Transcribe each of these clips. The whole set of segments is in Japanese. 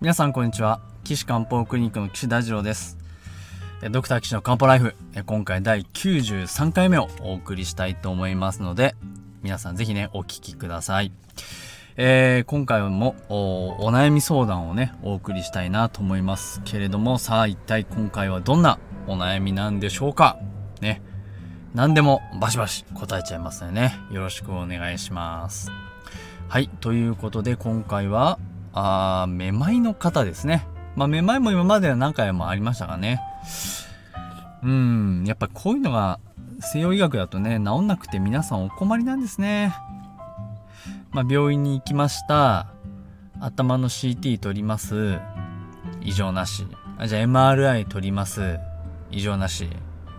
皆さんこんにちは。岸漢方クリニックの岸大二郎です。ドクター岸の漢方ライフ。今回第93回目をお送りしたいと思いますので皆さんぜひねお聞きください、えー、今回もお悩み相談をねお送りしたいなと思いますけれどもさあ一体今回はどんなお悩みなんでしょうか？ね。何でもバシバシ答えちゃいますのでね。よろしくお願いします。はいということで今回はあめまいの方ですね。まあ、めまいも今までは何回もありましたがね。うん、やっぱこういうのが西洋医学だとね、治んなくて皆さんお困りなんですね。まあ、病院に行きました。頭の CT 取ります。異常なし。あじゃあ MRI 取ります。異常なし。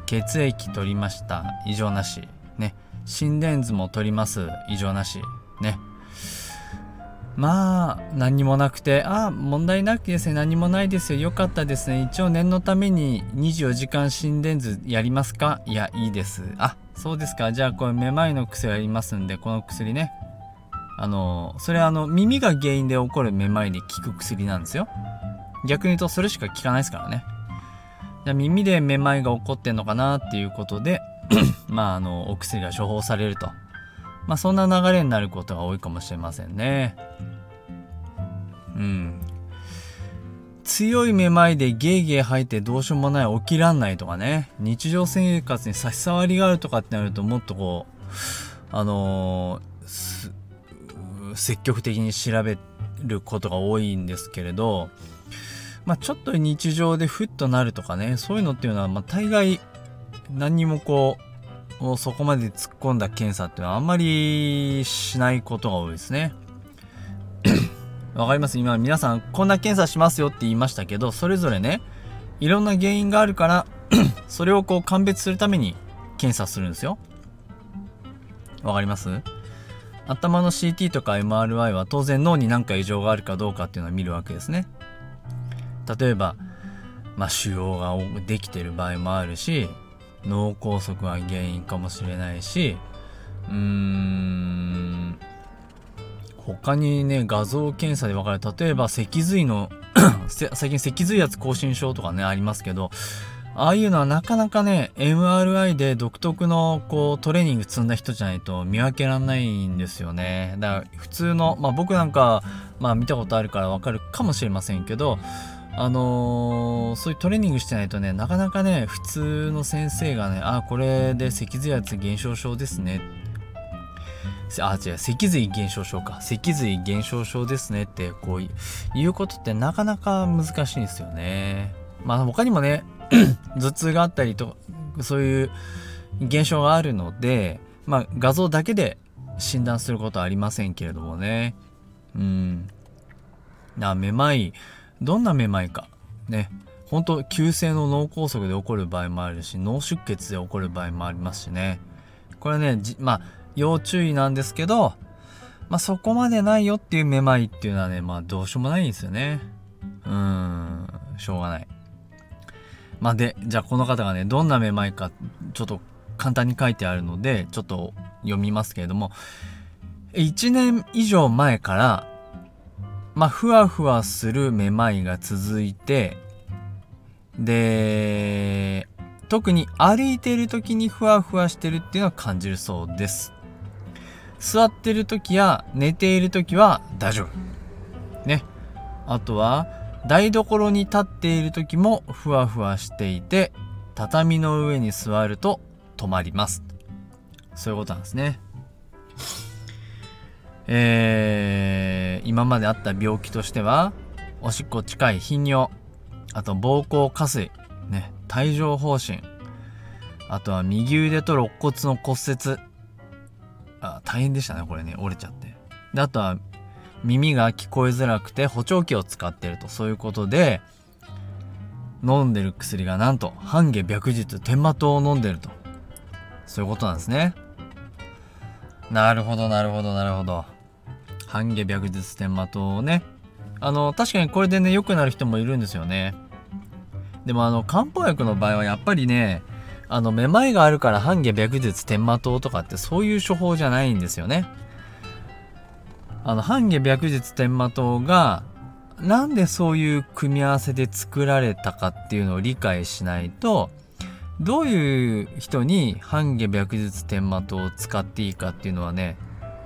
血液取りました。異常なし。ね。心電図も取ります。異常なし。ね。まあ何にもなくてあ問題なくですね何もないですよ。よかったですね。一応念のために24時間心電図やりますか？いやいいです。あそうですか。じゃあこれめまいの薬ありますんでこの薬ね。あのそれはあの耳が原因で起こるめまいで効く薬なんですよ。逆に言うとそれしか効かないですからね。じゃあ耳でめまいが起こってんのかなっていうことで まああのお薬が処方されると。まあそんな流れになることが多いかもしれませんね。うん。強いめまいでゲーゲー吐いてどうしようもない起きらんないとかね日常生活に差し障りがあるとかってなるともっとこうあのー、積極的に調べることが多いんですけれどまあちょっと日常でふっとなるとかねそういうのっていうのはま大概何にもこうそこまで突っ込んだ検査っていうのはあんまりしないことが多いですね。わかります？今皆さんこんな検査しますよって言いましたけど、それぞれね、いろんな原因があるから それをこう鑑別するために検査するんですよ。わかります？頭の CT とか MRI は当然脳に何か異常があるかどうかっていうのを見るわけですね。例えば、まあ、腫瘍ができてる場合もあるし、脳梗塞が原因かもしれないし、うーん、他にね、画像検査で分かる。例えば、脊髄の 最近脊髄圧亢進症とかね、ありますけど、ああいうのはなかなかね、MRI で独特のこうトレーニング積んだ人じゃないと見分けらんないんですよね。だから普通の、まあ僕なんか、まあ見たことあるからわかるかもしれませんけど、あのー、そういうトレーニングしてないとね、なかなかね、普通の先生がね、あ、これで脊髄圧減少症ですねあ、違う、脊髄減少症か。脊髄減少症ですねって、こういうことってなかなか難しいんですよね。まあ他にもね、頭痛があったりと、そういう現象があるので、まあ画像だけで診断することはありませんけれどもね。うん。あ、めまい、どんなめまいか。ね。本当急性の脳梗塞で起こる場合もあるし、脳出血で起こる場合もありますしね。これね、まあ、要注意なんですけど、まあ、そこまでないよっていうめまいっていうのはね、まあ、どうしようもないんですよね。うーん、しょうがない。まあ、で、じゃあこの方がね、どんなめまいか、ちょっと簡単に書いてあるので、ちょっと読みますけれども、1年以上前から、まあ、ふわふわするめまいが続いて、で、特に歩いている時にふわふわしてるっていうのは感じるそうです。座ってる時や寝ている時は大丈夫。ね。あとは、台所に立っている時もふわふわしていて、畳の上に座ると止まります。そういうことなんですね。えー、今まであった病気としては、おしっこ近い頻尿、あと膀胱下垂、ね、帯状疱疹、あとは右腕と肋骨の骨折、あ、大変でしたね、これね、折れちゃって。で、あとは、耳が聞こえづらくて補聴器を使ってると、そういうことで、飲んでる薬がなんと、半下白日天麻糖を飲んでると。そういうことなんですね。なるほど、なるほど、なるほど。半下白日天麻糖をね。あの、確かにこれでね、良くなる人もいるんですよね。でもあの、漢方薬の場合はやっぱりね、あの、めまいがあるから半下白日天麻糖とかってそういう処方じゃないんですよね。あの、半下白日天麻糖がなんでそういう組み合わせで作られたかっていうのを理解しないとどういう人に半下白術天的を使っていいかっていうのはね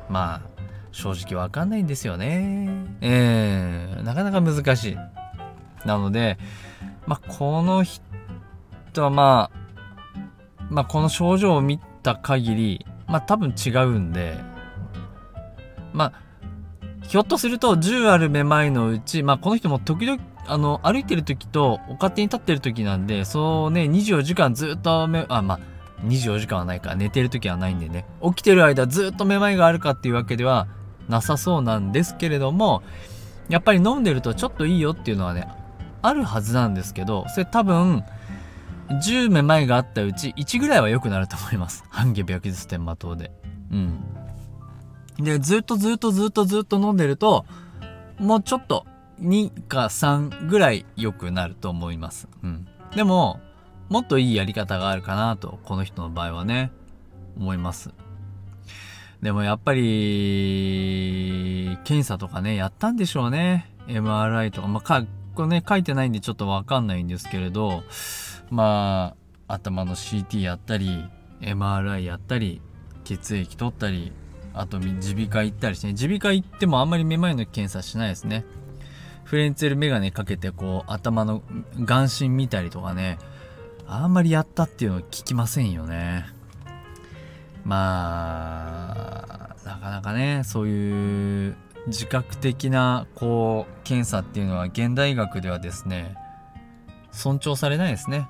まあ正直わかんないんですよね。えー、なかなか難しい。なのでまあこの人はまあまあこの症状を見た限りまあ多分違うんでまあひょっとすると10あるめまいのうちまあこの人も時々あの、歩いてる時と、お勝手に立ってる時なんで、そうね、24時間ずっと目、あ、まあ、24時間はないか、寝てる時はないんでね、起きてる間ずっとめまいがあるかっていうわけではなさそうなんですけれども、やっぱり飲んでるとちょっといいよっていうのはね、あるはずなんですけど、それ多分、10めまいがあったうち1ぐらいは良くなると思います。半下白術天麻糖で。うん。で、ずっとずっとずっとずっと飲んでると、もうちょっと2か3ぐらい良くなると思います。うん。でも、もっといいやり方があるかなと、この人の場合はね、思います。でもやっぱり、検査とかね、やったんでしょうね。MRI とか。まあ、か、これね、書いてないんでちょっとわかんないんですけれど、まあ、頭の CT やったり、MRI やったり、血液取ったり、あと耳鼻科行ったりして、耳鼻科行ってもあんまりめまいの検査しないですね。フレンツェルメガネかけてこう頭の眼神見たりとかねあんまりやったっていうの聞きませんよねまあなかねそういう自覚的なこう検査っていうのは現代医学ではですね尊重されないですね。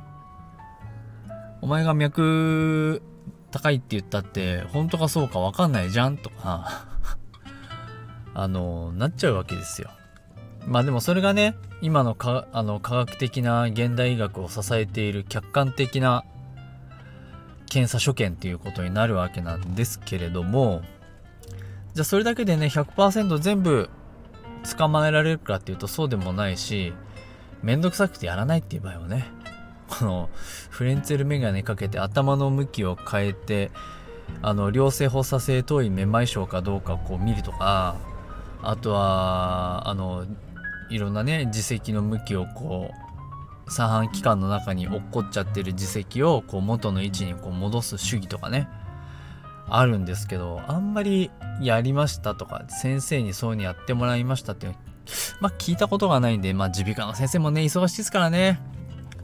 お前が脈高いって言ったって本当かそうか分かんないじゃんとか あのなっちゃうわけですよ。まあでもそれがね今のかあの科学的な現代医学を支えている客観的な検査所見っていうことになるわけなんですけれどもじゃあそれだけでね100%全部捕まえられるかっていうとそうでもないしめんどくさくてやらないっていう場合はねこのフレンツェルメガネかけて頭の向きを変えてあの良性発作性頭位めまい症かどうかこう見るとかあとはあのいろんなね耳石の向きをこう三半規管の中に落っこっちゃってる耳石をこう元の位置にこう戻す主義とかね。あるんですけどあんまりやりましたとか先生にそういうにやってもらいましたってまあ聞いたことがないんでまあ耳鼻科の先生もね忙しいですからね。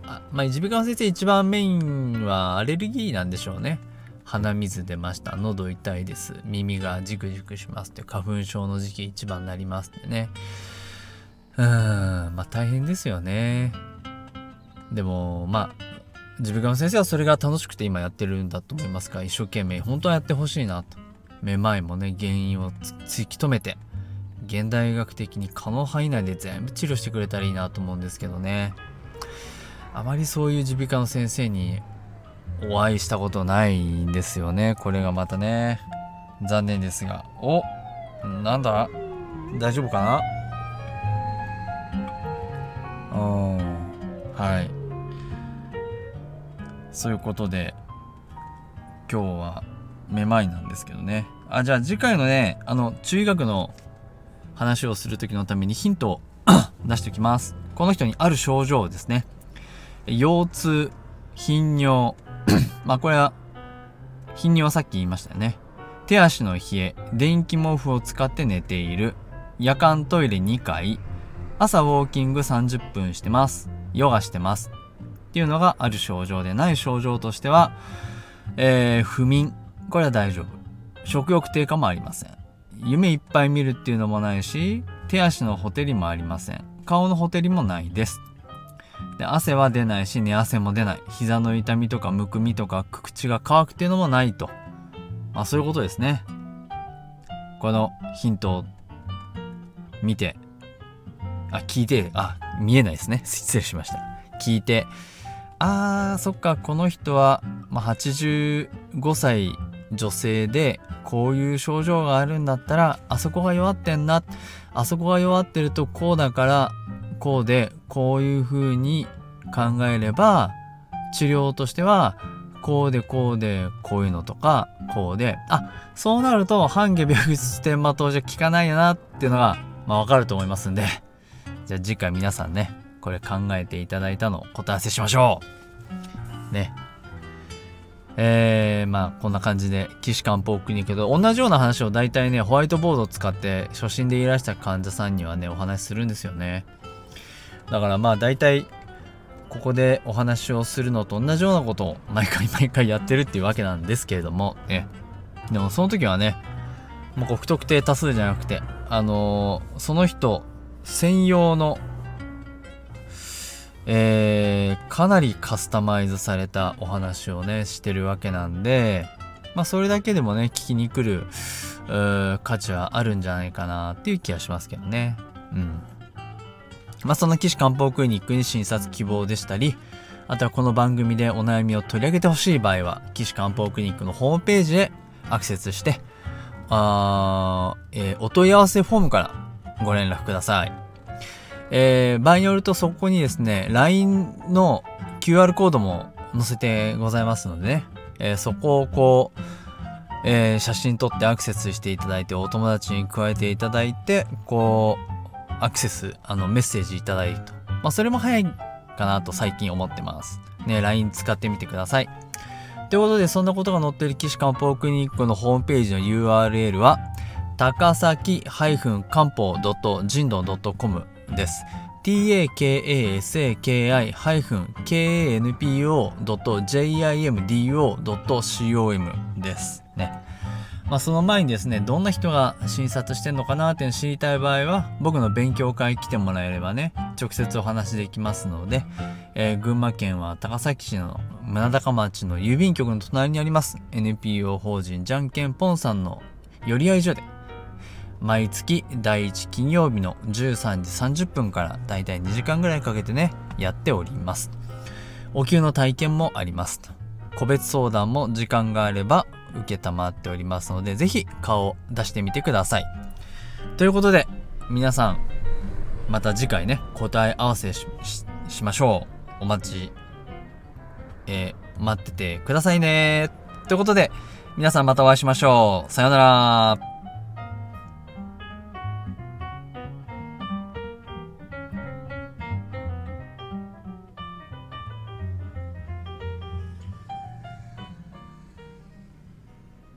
あまあ耳鼻科の先生一番メインはアレルギーなんでしょうね。鼻水出ました。喉痛いです。耳がジクジクしますって花粉症の時期一番になりますってね。うん、まあ大変ですよね。でも、まあ、自分が先生はそれが楽しくて今やってるんだと思いますから、一生懸命本当はやってほしいなと。めまいもね、原因を突き止めて、現代医学的に可能範囲内で全部治療してくれたらいいなと思うんですけどね。あまりそういう耳鼻科の先生にお会いしたことないんですよね。これがまたね。残念ですが。おなんだ？大丈夫かな？うんはいそういうことで今日はめまいなんですけどね。あじゃあ次回のねあの中医学の話をする時のためにヒントを 出しておきます。この人にある症状ですね。腰痛頻尿。まあこれは頻尿はさっき言いましたよね。手足の冷え電気毛布を使って寝ている。夜間トイレ2回。朝ウォーキング30分してます。ヨガしてます。っていうのがある症状でない症状としては、えー、不眠。これは大丈夫。食欲低下もありません。夢いっぱい見るっていうのもないし、手足のほてりもありません。顔のほてりもないです。で汗は出ないし寝汗も出ない膝の痛みとかむくみとか口が乾くっていうのもないとまあそういうことですねこのヒントを見てあ、聞いて、あ、見えないですね。失礼しました。聞いて、あー、そっか、この人は、まあ、85歳女性で、こういう症状があるんだったら、あそこが弱ってんな。あそこが弱ってると、こうだから、こうで、こういう風に考えれば、治療としては、こうでこうでこういうのとかこうであそうなると半下病室天麻糖じゃ効かないよなっていうのがまあわかると思いますんでじゃあ次回皆さんね、これ考えていただいたのを答え合わせしましょう。ね。えー、まあこんな感じで岸漢方クリニックと同じような話を大体ねホワイトボードを使って初心でいらした患者さんにはねお話しするんですよね。だからまあ大体ここでお話をするのと同じようなことを毎回毎回やってるっていうわけなんですけれどもね。でもその時はねもう不特定多数じゃなくてあのー、その人専用のえー、かなりカスタマイズされたお話をねしてるわけなんでまあそれだけでもね聞きに来る価値はあるんじゃないかなっていう気がしますけどねうんまあその岸漢方クリニックに診察希望でしたりあとはこの番組でお悩みを取り上げてほしい場合は岸漢方クリニックのホームページへアクセスしてあ、えー、お問い合わせフォームからご連絡ください。えー、場合によるとそこにですね、LINE の QR コードも載せてございますのでね、えー、そこをこう、えー、写真撮ってアクセスしていただいて、お友達に加えていただいて、こう、アクセス、あの、メッセージいただいると。まあ、それも早いかなと最近思ってます。ね、LINE 使ってみてください。ということで、そんなことが載っている岸漢方クリニックのホームページの URL は、高崎漢方人道 .com です。takasaki-kanpo.jimdo.com です。ね。まあ、その前にですね、どんな人が診察してんのかなって知りたい場合は、僕の勉強会来てもらえればね、直接お話できますので、えー、群馬県は高崎市の村高町の郵便局の隣にあります NPO 法人じゃんけんぽんさんの寄り合い所で毎月第1金曜日の13時30分からだいたい2時間ぐらいかけてね、やっております。お給の体験もあります。個別相談も時間があれば受けたまっておりますので、ぜひ顔を出してみてください。ということで、皆さん、また次回ね、答え合わせしましょう。お待ち、えー、待っててくださいね。ということで、皆さんまたお会いしましょう。さようなら。